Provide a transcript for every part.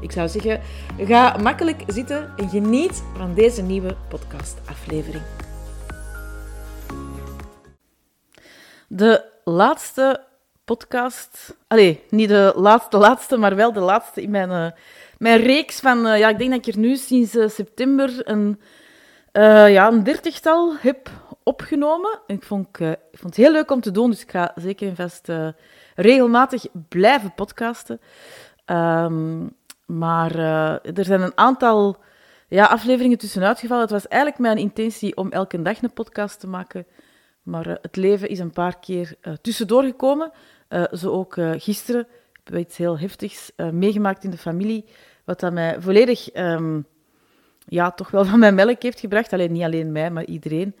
Ik zou zeggen, ga makkelijk zitten en geniet van deze nieuwe podcastaflevering. De laatste podcast. Allee, niet de laatste, laatste, maar wel de laatste in mijn, uh, mijn reeks van. Uh, ja, ik denk dat ik er nu sinds uh, september een, ja, een dertigtal heb opgenomen. Ik vond, ik vond het heel leuk om te doen, dus ik ga zeker en vast regelmatig blijven podcasten. Um, maar uh, er zijn een aantal ja, afleveringen tussenuit gevallen. Het was eigenlijk mijn intentie om elke dag een podcast te maken. Maar uh, het leven is een paar keer uh, tussendoor gekomen. zo ook gisteren hebben we iets heel heftigs meegemaakt in de familie. Wat dat mij volledig um, ja, toch wel van mijn melk heeft gebracht. Alleen niet alleen mij, maar iedereen.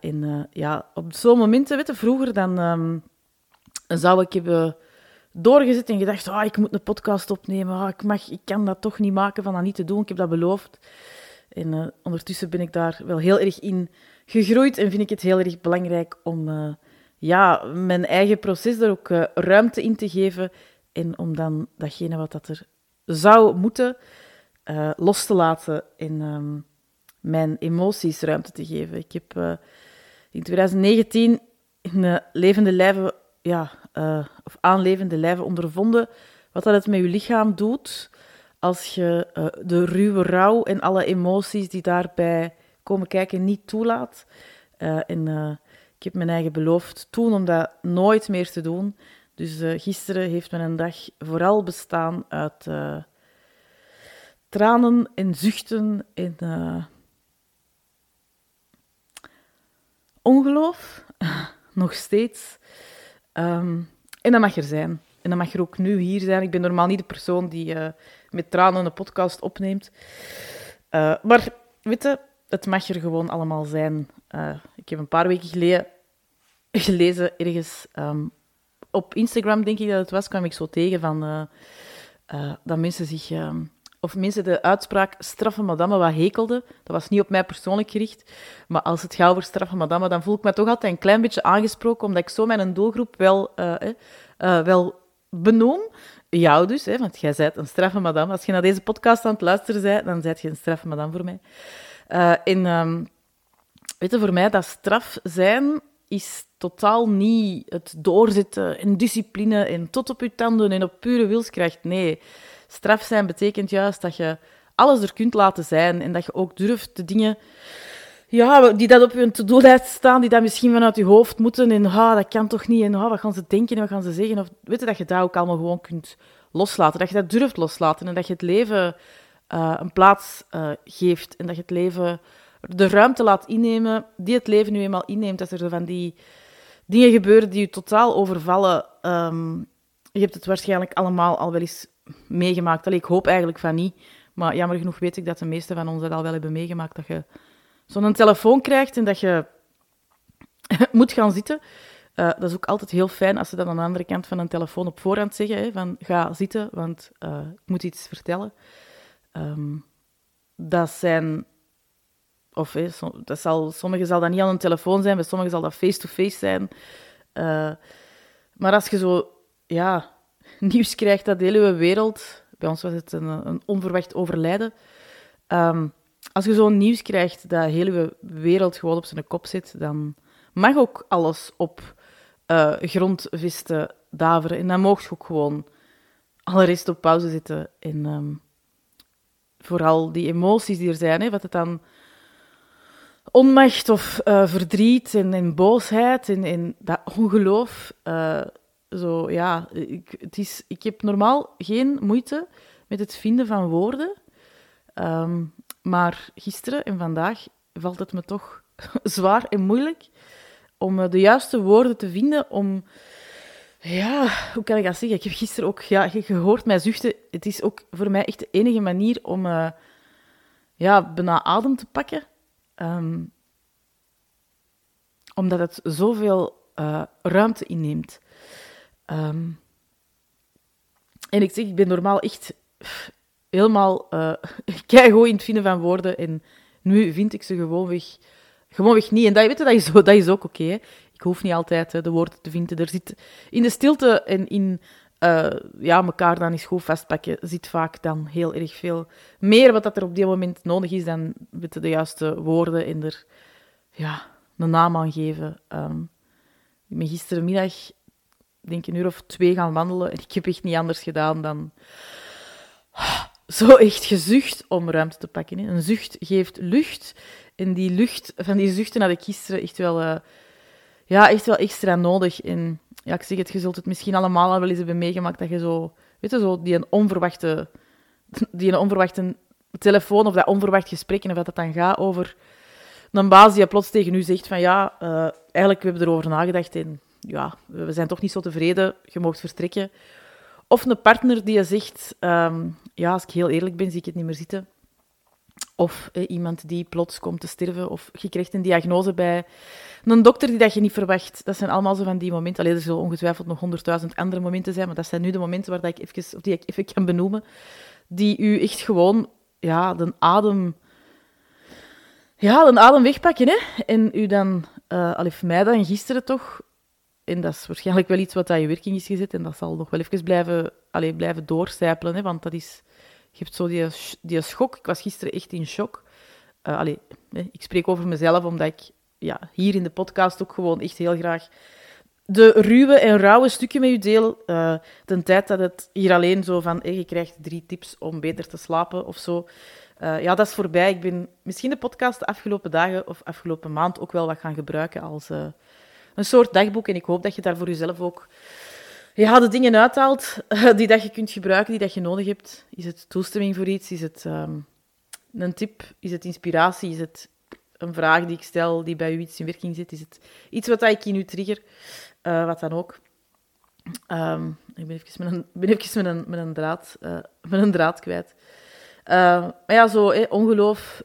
en ja, op zo'n momenten, weet je, vroeger dan um, zou ik hebben doorgezet en gedacht, oh, ik moet een podcast opnemen, oh, ik, mag, ik kan dat toch niet maken van dat niet te doen, ik heb dat beloofd. En uh, ondertussen ben ik daar wel heel erg in gegroeid en vind ik het heel erg belangrijk om uh, ja, mijn eigen proces er ook uh, ruimte in te geven en om dan datgene wat dat er zou moeten los te laten en um, mijn emoties ruimte te geven. Ik heb in 2019 in levende lijven ja, uh, of aanlevende lijven ondervonden wat dat het met je lichaam doet als je uh, de ruwe rouw en alle emoties die daarbij komen kijken niet toelaat. Uh, en ik heb mijn eigen beloofd toen om dat nooit meer te doen. Dus gisteren heeft mijn dag vooral bestaan uit tranen en zuchten en ongeloof, nog steeds. Um, en dat mag er zijn. En dat mag er ook nu hier zijn. Ik ben normaal niet de persoon die uh, met tranen een podcast opneemt. Uh, maar weet je, het mag er gewoon allemaal zijn. Uh, ik heb een paar weken geleden gelezen, ergens um, op Instagram, denk ik dat het was, kwam ik zo tegen van dat mensen zich. Um, of mensen de uitspraak straffe madame wat hekelden. Dat was niet op mij persoonlijk gericht. Maar als het gaat over straffe madame, dan voel ik me toch altijd een klein beetje aangesproken, omdat ik zo mijn doelgroep wel, uh, wel benoem. Jou dus, hè, want jij bent een straffe madame. Als je naar deze podcast aan het luisteren bent, dan zijt je een straffe madame voor mij. En um, weet je, voor mij, dat straf zijn is totaal niet het doorzetten en discipline en tot op je tanden en op pure wilskracht. Nee straf zijn betekent juist dat je alles er kunt laten zijn en dat je ook durft de dingen ja, die dat op je to-do-lijst staan, die dat misschien vanuit je hoofd moeten en ha, dat kan toch niet en ha, wat gaan ze denken en wat gaan ze zeggen. Of weet je, dat je dat ook allemaal gewoon kunt loslaten. Dat je dat durft loslaten en dat je het leven uh, een plaats uh, geeft en dat je het leven de ruimte laat innemen die het leven nu eenmaal inneemt. Dat er van die dingen gebeuren die je totaal overvallen. Um, je hebt het waarschijnlijk allemaal al wel eens meegemaakt. Allee, ik hoop eigenlijk van niet. Maar jammer genoeg weet ik dat de meesten van ons dat al wel hebben meegemaakt. Dat je zo'n telefoon krijgt en dat je moet gaan zitten. Uh, dat is ook altijd heel fijn als ze dat aan de andere kant van een telefoon op voorhand zeggen. Hè, van ga zitten, want uh, ik moet iets vertellen. Um, dat zijn... Of dat zal, sommigen zal dat niet aan een telefoon zijn, bij sommigen zal dat face-to-face -face zijn. Uh, maar als je zo... Ja, nieuws krijgt dat de hele wereld... Bij ons was het een, een onverwacht overlijden. Um, als je zo'n nieuws krijgt dat de hele wereld gewoon op zijn kop zit, dan mag ook alles op uh, grondvesten daveren. En dan mocht je ook gewoon alle rest op pauze zitten. En um, vooral die emoties die er zijn, hè, wat het dan onmacht of uh, verdriet en, en, boosheid en, en dat ongeloof. Uh, zo, ja, ik, het is, ik heb normaal geen moeite met het vinden van woorden. Um, maar gisteren en vandaag valt het me toch zwaar en moeilijk om eh, de juiste woorden te vinden om... Ja, hoe kan ik dat zeggen? Ik heb gisteren ook ja, gehoord mij zuchten. Het is ook voor mij echt de enige manier om uh, ja, bijna adem te pakken. Ehm, omdat het zoveel uh, ruimte inneemt. Ehm, en ik zeg, ik ben normaal echt helemaal uh, keigoed in het vinden van woorden. En nu vind ik ze gewoonweg, gewoonweg niet. En dat, weet je, dat, is, dat is ook oké. ik hoef niet altijd de woorden te vinden. Er zit in de stilte en in uh, ja, elkaar dan eens goed vastpakken, zit vaak dan heel erg veel meer wat dat er op dit moment nodig is dan met de juiste woorden en er ja, een naam aan geven. Um, ik ben gisterenmiddag, denk een uur of twee gaan wandelen en ik heb echt niet anders gedaan dan zo echt gezucht om ruimte te pakken. Een zucht geeft lucht en die lucht van die zuchten had ik gisteren echt wel, uh, ja, echt wel extra nodig. En ja, ik zeg het, je zult het misschien allemaal al wel eens hebben meegemaakt dat je zo, weet je, zo die een onverwachte, die een onverwachte telefoon of dat onverwacht gesprek en of dat dan gaat over een baas die plots tegen u zegt van ja, uh, eigenlijk we hebben erover nagedacht en ja, we zijn toch niet zo tevreden, je mag vertrekken. Of een partner die je zegt, um, ja, als ik heel eerlijk ben, zie ik het niet meer zitten. Of eh, iemand die plots komt te sterven, of je krijgt een diagnose bij een dokter die dat je niet verwacht. Dat zijn allemaal zo van die momenten. Alleen er zullen ongetwijfeld nog honderdduizend andere momenten zijn, maar dat zijn nu de momenten waar dat ik even, of die ik even kan benoemen, die u echt gewoon ja, de adem ja, de adem wegpakken. Hè? En u dan, uh, al heeft mij dan gisteren toch, en dat is waarschijnlijk wel iets wat aan je werking is gezet, en dat zal nog wel even blijven, allee, blijven doorcijpelen, hè? want dat is, je zo die, die schok. Ik was gisteren echt in shock. Uh, allee, ik spreek over mezelf, omdat ik ja, hier in de podcast ook gewoon echt heel graag de ruwe en rauwe stukken met u deel. Uh, de tijd dat het hier alleen zo van, hey, je krijgt drie tips om beter te slapen of zo. Uh, ja, dat is voorbij. Ik ben misschien de podcast de afgelopen dagen of afgelopen maand ook wel wat gaan gebruiken als een soort dagboek. En ik hoop dat je daar voor jezelf ook ja, de dingen uithaalt die dat je kunt gebruiken, die dat je nodig hebt. Is het toestemming voor iets? Is het um, een tip? Is het inspiratie? Is het een vraag die ik stel die bij u iets in werking zit? Is het iets wat ik in u trigger? Uh, wat dan ook. Um, ik ben even met een, ben even met een, met een, draad, met een draad kwijt. Maar ja, zo, ongeloof.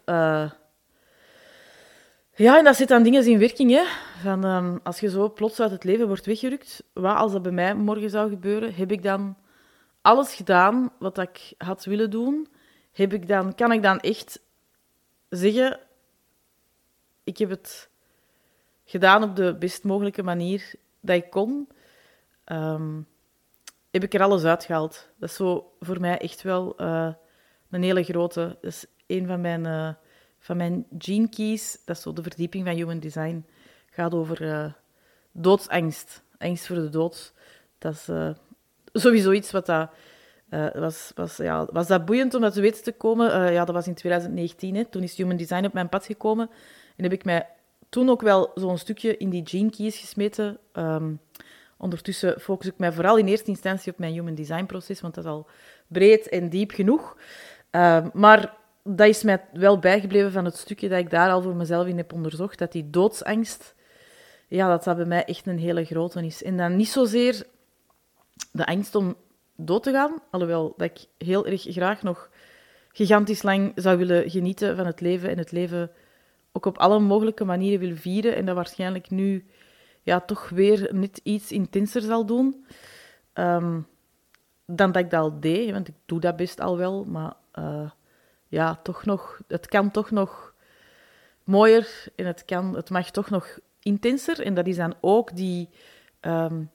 Ja, en dat zit dan dingen in werking. Hè? Van, um, als je zo plots uit het leven wordt weggerukt, wat als dat bij mij morgen zou gebeuren, heb ik dan alles gedaan wat ik had willen doen? Heb ik dan, kan ik dan echt zeggen, ik heb het gedaan op de best mogelijke manier dat ik kon? Um, heb ik er alles uitgehaald? Dat is zo voor mij echt wel... Uh, een hele grote. Dat is een van mijn, uh, van mijn gene keys. Dat is zo de verdieping van human design. gaat over uh, doodsangst. Angst voor de dood. Dat is uh, sowieso iets wat dat... was, was, ja, was dat boeiend om dat te weten te komen? ja, dat was in 2019. Hè. Toen is human design op mijn pad gekomen. En heb ik mij toen ook wel zo'n stukje in die gene keys gesmeten. Um, ondertussen focus ik mij vooral in eerste instantie op mijn human design proces, want dat is al breed en diep genoeg. Ehm, maar dat is mij wel bijgebleven van het stukje dat ik daar al voor mezelf in heb onderzocht, dat die doodsangst, ja, dat dat bij mij echt een hele grote is. En dan niet zozeer de angst om dood te gaan, alhoewel dat ik heel erg graag nog gigantisch lang zou willen genieten van het leven en het leven ook op alle mogelijke manieren wil vieren en dat waarschijnlijk nu ja, toch weer net iets intenser zal doen um, dan dat ik dat al deed, want ik doe dat best al wel, maar uh, ja, toch nog, het kan toch nog mooier en het, kan, het mag toch nog intenser. En dat is dan ook die um,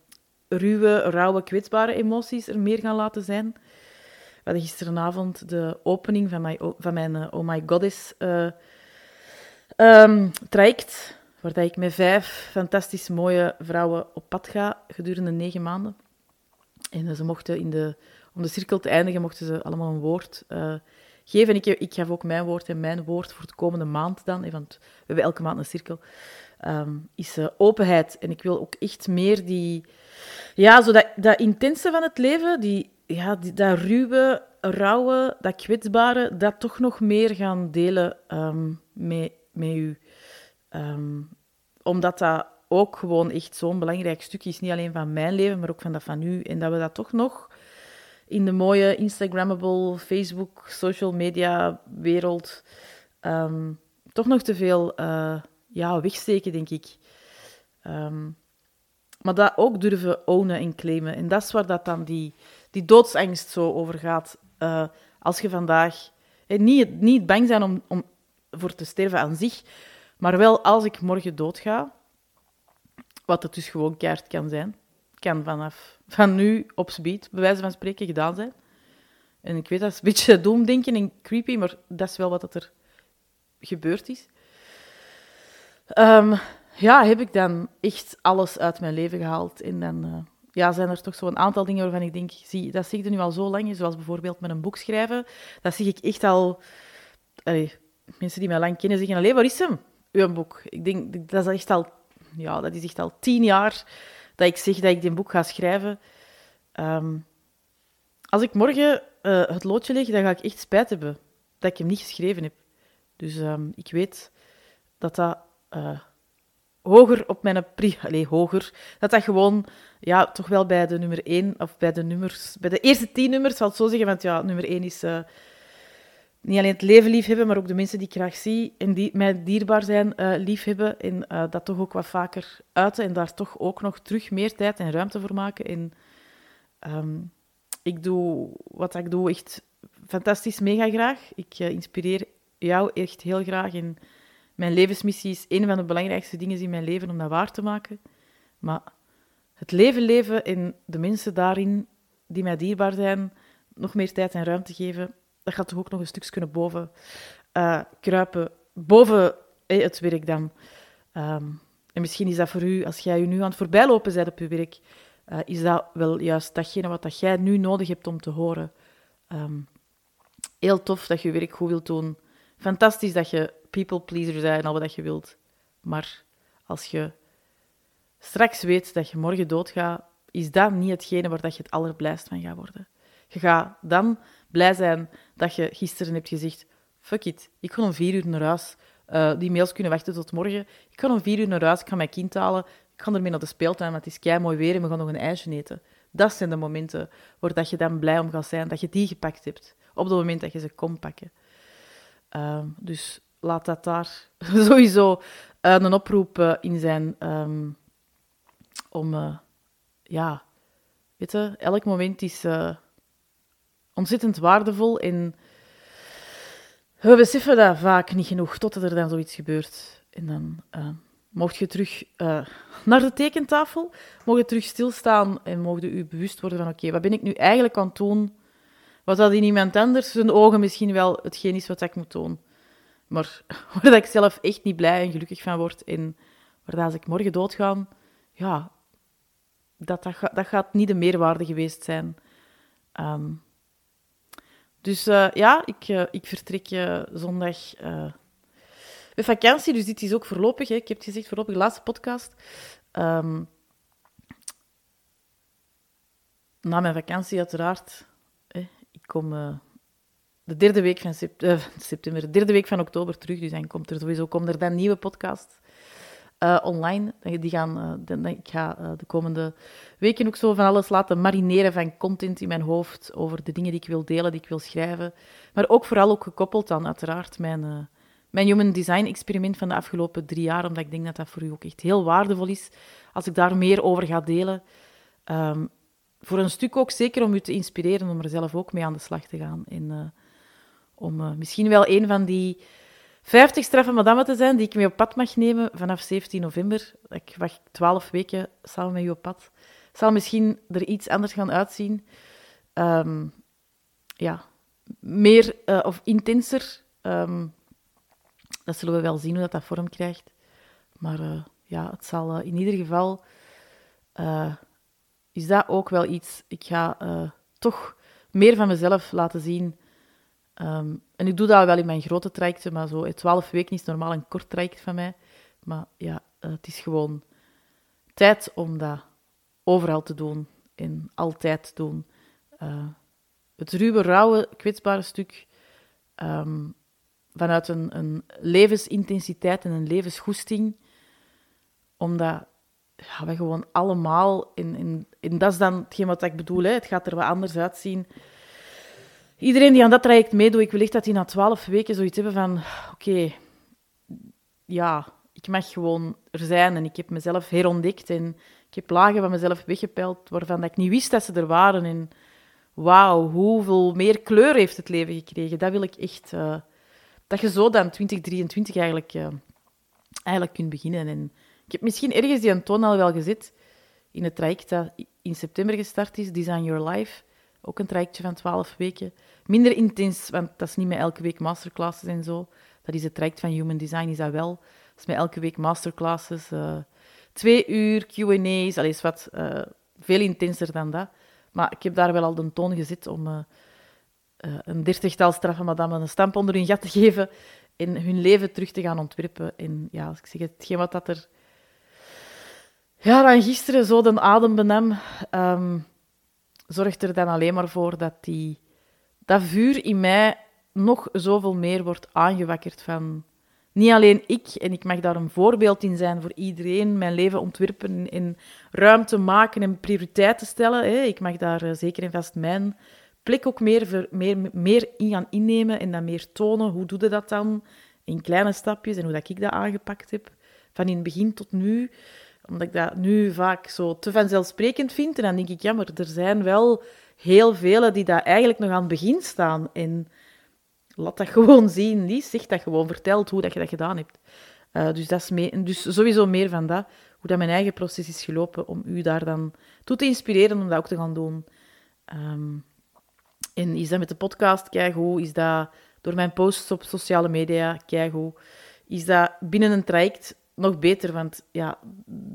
ruwe, rauwe, kwetsbare emoties er meer gaan laten zijn. We hadden gisteravond de opening van, mijn, van mijn uh, Oh My Goddess uh, um, traject, waar ik met vijf fantastisch mooie vrouwen op pad ga gedurende negen maanden. En ze mochten in de om de cirkel te eindigen, mochten ze allemaal een woord uh, geven. Ik, ik gaf ook mijn woord en mijn woord voor de komende maand dan, want we hebben elke maand een cirkel, um, is uh, openheid. En ik wil ook echt meer die... Ja, zo dat, dat intense van het leven, die, ja, die, dat ruwe, rauwe, dat kwetsbare, dat toch nog meer gaan delen um, met, met u. Um, omdat dat ook gewoon echt zo'n belangrijk stuk is, niet alleen van mijn leven, maar ook van dat van u. En dat we dat toch nog in de mooie Instagrammable, Facebook, social media wereld um, toch nog te veel uh, ja, wegsteken, denk ik. Um, maar dat ook durven ownen en claimen. En dat is waar dat dan die, die doodsangst zo over gaat. Uh, als je vandaag... niet, niet bang zijn om, om voor te sterven aan zich, maar wel als ik morgen doodga, wat het dus gewoon keihard kan zijn, kan vanaf van nu op speed, bij wijze van spreken, gedaan zijn. En ik weet dat is een beetje doemdenken en creepy, maar dat is wel wat er gebeurd is. Um, ja, heb ik dan echt alles uit mijn leven gehaald. En dan uh, ja, zijn er toch zo'n aantal dingen waarvan ik denk, zie, dat zie ik er nu al zo lang, zoals bijvoorbeeld met een boek schrijven. Dat zie ik echt al... Allee, mensen die mij lang kennen zeggen, alleen waar is hem? Uw boek. Ik denk, dat is echt al... Ja, dat is echt al tien jaar dat ik zeg dat ik dit boek ga schrijven. Um, als ik morgen uh, het loodje leg, dan ga ik echt spijt hebben dat ik hem niet geschreven heb. Dus um, ik weet dat dat uh, hoger op mijn pri... Allee, hoger. Dat dat gewoon, ja, toch wel bij de nummer 1, of bij de nummers... Bij de eerste tien nummers, zal het zo zeggen, want ja, nummer 1 is... Uh, niet alleen het leven lief hebben, maar ook de mensen die ik graag zie en die mij dierbaar zijn, uh, lief hebben. En uh, dat toch ook wat vaker uiten en daar toch ook nog terug meer tijd en ruimte voor maken. En um, ik doe wat ik doe echt fantastisch, mega graag. Ik uh, inspireer jou echt heel graag. En mijn levensmissie is een van de belangrijkste dingen in mijn leven om dat waar te maken. Maar het leven leven en de mensen daarin die mij dierbaar zijn, nog meer tijd en ruimte geven, dat gaat toch ook nog een stukje kunnen boven uh, kruipen. Boven eh, het werk dan. Um, en misschien is dat voor u, als jij je nu aan het voorbijlopen bent op je werk, uh, is dat wel juist datgene wat dat jij nu nodig hebt om te horen. Um, heel tof dat je je werk goed wilt doen. Fantastisch dat je people pleaser bent en al wat je wilt. Maar als je straks weet dat je morgen doodgaat, is dat niet hetgene waar dat je het allerblijst van gaat worden. Je gaat dan blij zijn dat je gisteren hebt gezegd: fuck it, ik ga om vier uur naar huis. Uh, die mails kunnen wachten tot morgen. Ik ga om vier uur naar huis, ik ga mijn kind halen. Ik ga ermee naar de speeltuin, want het is kei mooi weer en we gaan nog een ijsje eten. Dat zijn de momenten waar dat je dan blij om gaat zijn, dat je die gepakt hebt. Op het moment dat je ze kon pakken. Uh, dus laat dat daar sowieso uh, een oproep uh, in zijn um, om, ja, weet je, elk moment is ontzettend waardevol en we beseffen dat vaak niet genoeg totdat er dan zoiets gebeurt. En dan mocht je terug naar de tekentafel, mocht je terug stilstaan en mocht je bewust worden van oké, wat ben ik nu eigenlijk aan het doen? Wat dat in iemand anders zijn ogen misschien wel hetgeen is wat ik moet doen. Maar waar ik zelf echt niet blij en gelukkig van word. En waar als ik morgen doodga, ja, dat, dat, dat gaat niet de meerwaarde geweest zijn. Um, dus uh, ja, ik, uh, ik vertrek uh, zondag met vakantie. Dus dit is ook voorlopig. Hè. Ik heb het gezegd, voorlopig laatste podcast. Um, na mijn vakantie uiteraard. Hè. Ik kom de derde week van september, de derde week van oktober terug. Dus dan komt er sowieso komt er dan nieuwe podcast uh, online. Die gaan, uh, ik ga de komende weken ook zo van alles laten marineren van content in mijn hoofd over de dingen die ik wil delen, die ik wil schrijven. Maar ook vooral ook gekoppeld dan uiteraard mijn, mijn human design experiment van de afgelopen drie jaar, omdat ik denk dat dat voor u ook echt heel waardevol is als ik daar meer over ga delen. Um, voor een stuk ook zeker om u te inspireren om er zelf ook mee aan de slag te gaan. En, om misschien wel een van die 50 straffe madame te zijn die ik mee op pad mag nemen vanaf 17 november. Ik wacht 12 weken samen met u op pad. Zal misschien er iets anders gaan uitzien. Um, ja, meer uh, of intenser. Um, dat zullen we wel zien hoe dat, dat vorm krijgt. Maar uh, ja, het zal in ieder geval. is dat ook wel iets. Ik ga toch meer van mezelf laten zien Um, en ik doe dat wel in mijn grote trajecten, maar zo 12 weken is normaal een kort traject van mij. Maar ja, uh, het is gewoon tijd om dat overal te doen en altijd te doen. Uh, het ruwe, rauwe, kwetsbare stuk um, vanuit een, een, levensintensiteit en een levensgoesting, omdat ja, we gewoon allemaal, en, en dat is dan hetgeen wat ik bedoel, hè, het gaat er wat anders uitzien iedereen die aan dat traject meedoet, ik wil echt dat die na twaalf weken zoiets hebben van... Oké, ja, ik mag gewoon er zijn en ik heb mezelf herontdekt en ik heb lagen van mezelf weggepeld waarvan ik niet wist dat ze er waren. En wauw, hoeveel meer kleur heeft het leven gekregen. Dat wil ik echt... Uh, dat je zo dan 2023 eigenlijk, uh, eigenlijk kunt beginnen. En ik heb misschien ergens die een toon al wel gezet in het traject dat in september gestart is, Design Your Life. Ook een trajectje van 12 weken. Minder intens, want dat is niet meer elke week masterclasses en zo. Dat is het traject van Human Design, is dat wel. Dat is met elke week masterclasses. Uh, twee uur Q&A's, alles wat uh, veel intenser dan dat. Maar ik heb daar wel al de toon gezet om uh, een dertigtal straffen madame een stamp onder hun gat te geven en hun leven terug te gaan ontwerpen. En ja, als ik zeg, hetgeen wat dat er... Ja, dan gisteren zo de adem benam, um, zorgt er dan alleen maar voor dat die, dat vuur in mij nog zoveel meer wordt aangewakkerd van niet alleen ik, en ik mag daar een voorbeeld in zijn voor iedereen, mijn leven ontwerpen en ruimte maken en prioriteiten stellen. Hè. Ik mag daar eh, zeker en vast mijn plek ook meer, meer, meer in gaan innemen en dat meer tonen. Hoe doe je dat dan? In kleine stapjes en hoe dat ik dat aangepakt heb. Van in het begin tot nu. Omdat ik dat nu vaak zo te vanzelfsprekend vind. En dan denk ik, ja, maar er zijn wel heel velen die daar eigenlijk nog aan het begin staan. En laat dat gewoon zien, Lies. Zeg dat gewoon. Vertelt hoe dat je dat gedaan hebt. Uh, dus, dat is mee, dus sowieso meer van dat. Hoe dat mijn eigen proces is gelopen om u daar dan toe te inspireren om dat ook te gaan doen. Um, en is dat met de podcast? Kijk hoe is dat door mijn posts op sociale media? Kijk hoe is dat binnen een traject nog beter? Want ja,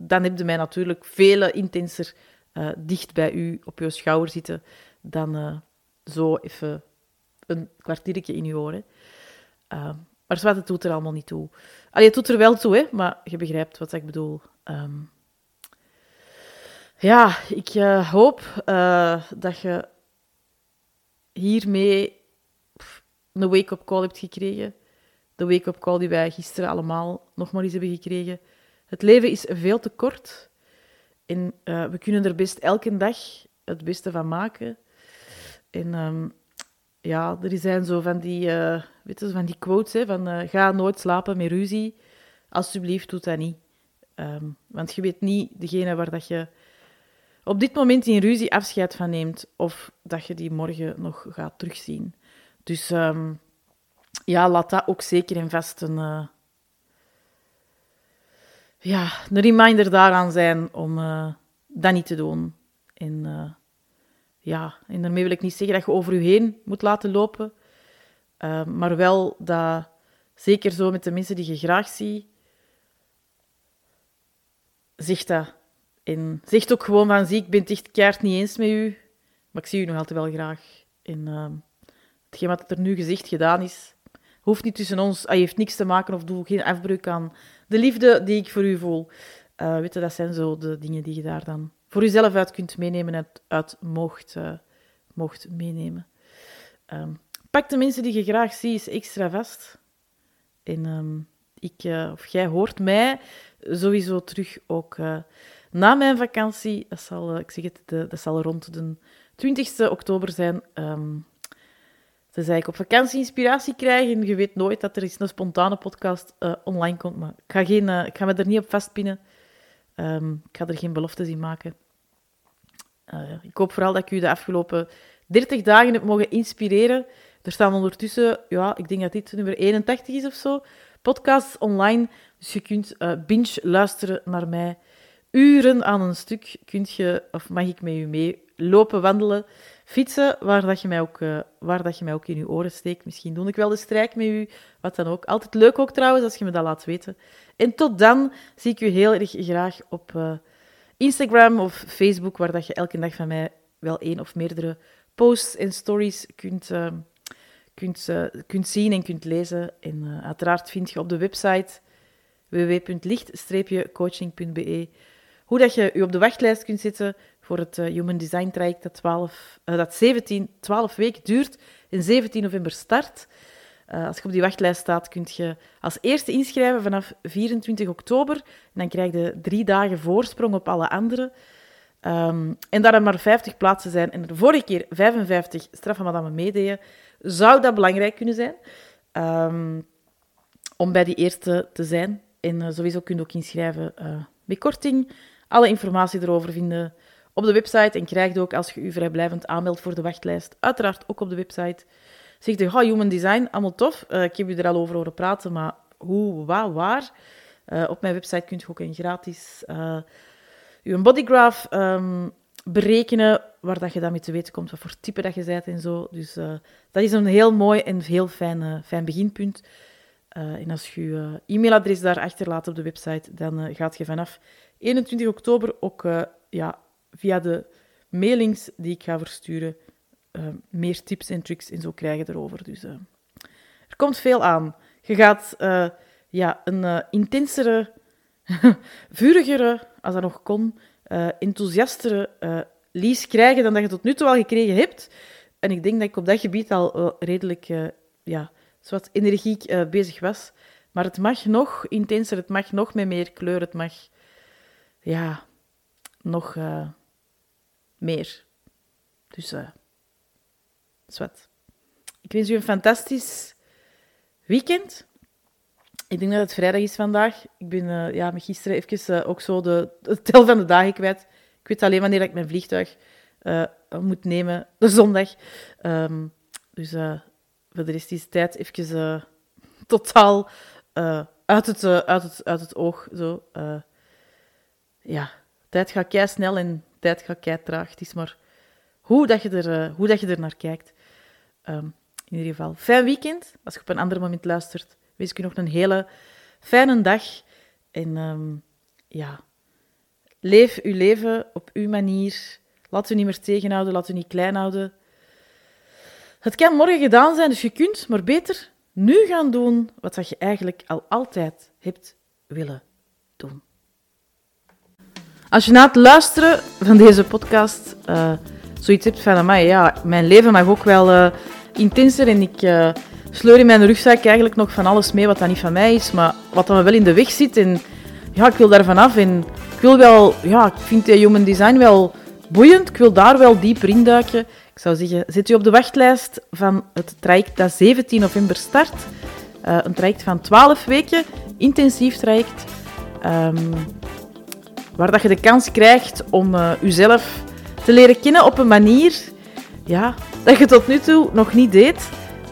dan heb je mij natuurlijk veel intenser uh, dicht bij u op je schouder zitten dan uh, zo even een kwartiertje in je oren. Uh, maar zwart, het doet er allemaal niet toe. Allee, het doet er wel toe, hè, maar je begrijpt wat ik bedoel. Um, ja, ik hoop dat je hiermee een wake-up call hebt gekregen. De wake-up call die wij gisteren allemaal nog maar eens hebben gekregen. Het leven is veel te kort. En uh, we kunnen er best elke dag het beste van maken. En um, ja, er zijn zo van die, uh, weet je, van die quotes, hè, van uh, ga nooit slapen met ruzie. Alsjeblieft, doe dat niet. Um, want je weet niet degene waar dat je op dit moment in ruzie afscheid van neemt, of dat je die morgen nog gaat terugzien. Dus um, ja, laat dat ook zeker en vast een, ja, een reminder daaraan zijn om dat niet te doen. En ja, en daarmee wil ik niet zeggen dat je over je heen moet laten lopen, uh, maar wel dat, zeker zo met de mensen die je graag ziet, zeg dat. En zeg ook gewoon van, zie, ik ben het echt niet eens met u, maar ik zie u nog altijd wel graag. En hetgeen wat er nu gezegd gedaan is, hoeft niet tussen ons, hij heeft niks te maken of doe geen afbreuk aan de liefde die ik voor u voel. Uh, weet je, dat zijn zo de dingen die je daar dan voor jezelf uit kunt meenemen en uit mocht, uh, mocht meenemen. Um, pak de mensen die je graag ziet extra vast. En um, ik, uh, of jij hoort mij sowieso terug ook na mijn vakantie. Dat zal, ik zeg het, de, dat zal rond de 20 oktober zijn. Um, dus ik op vakantie inspiratie krijg en je weet nooit dat er eens een spontane podcast online komt. Maar ik ga, geen, ik ga me er niet op vastpinnen. Um, ik ga er geen beloftes in maken. Uh, ik hoop vooral dat ik u de afgelopen 30 dagen heb mogen inspireren. Er staan ondertussen, ja, ik denk dat dit nummer 81 is of zo, podcasts online. Dus je kunt binge luisteren naar mij. Uren aan een stuk kunt je, of mag ik met u mee lopen, wandelen, fietsen, waar, dat je, mij ook, uh, waar dat je mij ook in je oren steekt. Misschien doe ik wel de strijk met u, wat dan ook. Altijd leuk ook trouwens, als je me dat laat weten. En tot dan zie ik u heel erg graag op... Uh, Instagram of Facebook, waar dat je elke dag van mij wel één of meerdere posts en stories kunt, uh, kunt, kunt zien en kunt lezen. En uiteraard vind je op de website www.licht-coaching.be hoe dat je je op de wachtlijst kunt zetten voor het Human Design traject dat, 12, dat 17, 12 weken duurt en 17 november start. Uh, als je op die wachtlijst staat, kun je als eerste inschrijven vanaf 24 oktober. En dan krijg je drie dagen voorsprong op alle anderen. Um, en daar er maar 50 plaatsen zijn en er vorige keer 55 straffen madame meededen, zou dat belangrijk kunnen zijn um, om bij die eerste te zijn. En sowieso kun je ook inschrijven bij korting. Alle informatie erover vinden op de website en krijg je ook als je je vrijblijvend aanmeldt voor de wachtlijst. Uiteraard ook op de website. Zeg je, oh, human design, allemaal tof. ik heb je er al over horen praten, maar hoe, wat, waar? op mijn website kun je ook een gratis je bodygraph um, berekenen, waar dat je dan mee te weten komt wat voor type dat je bent en zo. Dus uh, dat is een heel mooi en heel fijn, uh, fijn beginpunt. Uh, en als je je e-mailadres daar achterlaat op de website, dan gaat je vanaf 21 oktober ook ja, via de mailings die ik ga versturen meer tips en tricks en zo krijgen erover. Dus er komt veel aan. Je gaat ja, een intensere, vurigere, als dat nog kon, enthousiastere lease krijgen dan dat je tot nu toe al gekregen hebt. En ik denk dat ik op dat gebied al redelijk ja, energiek bezig was. Maar het mag nog intenser, het mag nog met meer kleur, het mag ja, nog meer. Dus, uh, zwart. Ik wens u een fantastisch weekend. Ik denk dat het vrijdag is vandaag. Ik ben uh, ja, gisteren even uh, ook zo de, de, tel van de dagen kwijt. Ik weet alleen wanneer ik mijn vliegtuig moet nemen, de zondag. Um, dus voor de rest is tijd even totaal uit, het, uit, het, uit het oog. Zo. ja, tijd gaat kei snel en tijd gaat. Het is maar hoe dat je er, hoe dat je er naar kijkt. Um, in ieder geval, fijn weekend. Als je op een ander moment luistert wens ik u nog een hele fijne dag. En um, ja, leef uw leven op uw manier. Laat u niet meer tegenhouden, laat u niet klein houden. Het kan morgen gedaan zijn, dus je kunt maar beter nu gaan doen wat je eigenlijk al altijd hebt willen doen. Als je na het luisteren van deze podcast uh, zoiets hebt van, mij, ja, mijn leven mag ook wel uh, intenser en ik... Uh, sleur in mijn rugzak eigenlijk nog van alles mee wat dan niet van mij is, maar wat dan wel in de weg zit. En ja, ik wil daar vanaf. En ik wil wel, ja, ik vind die human design wel boeiend. Ik wil daar wel dieper induiken. Ik zou zeggen, zet u op de wachtlijst van het traject dat 17 november start. Een traject van 12 weken, intensief traject. Um, waar dat je de kans krijgt om uh, uzelf te leren kennen op een manier ja, dat je tot nu toe nog niet deed.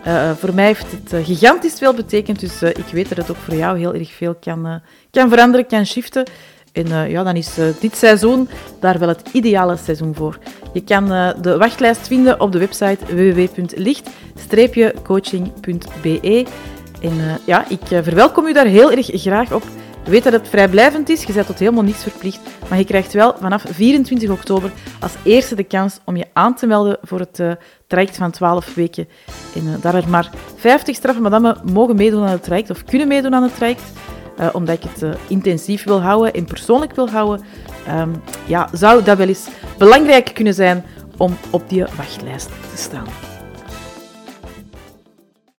Uh, voor mij heeft het gigantisch veel betekend, dus ik weet dat het ook voor jou heel erg veel kan, kan veranderen, kan shiften. En ja, dan is dit seizoen daar wel het ideale seizoen voor. Je kan de wachtlijst vinden op de website www.licht-coaching.be. En ja, ik verwelkom u daar heel erg graag op. Weet dat het vrijblijvend is, je bent tot helemaal niets verplicht, maar je krijgt wel vanaf 24 oktober als eerste de kans om je aan te melden voor het uh, traject van 12 weken. En uh, daar er maar 50 straffen madammen mogen meedoen aan het traject of kunnen meedoen aan het traject, uh, omdat ik het intensief wil houden en persoonlijk wil houden, um, ja, zou dat wel eens belangrijk kunnen zijn om op die wachtlijst te staan.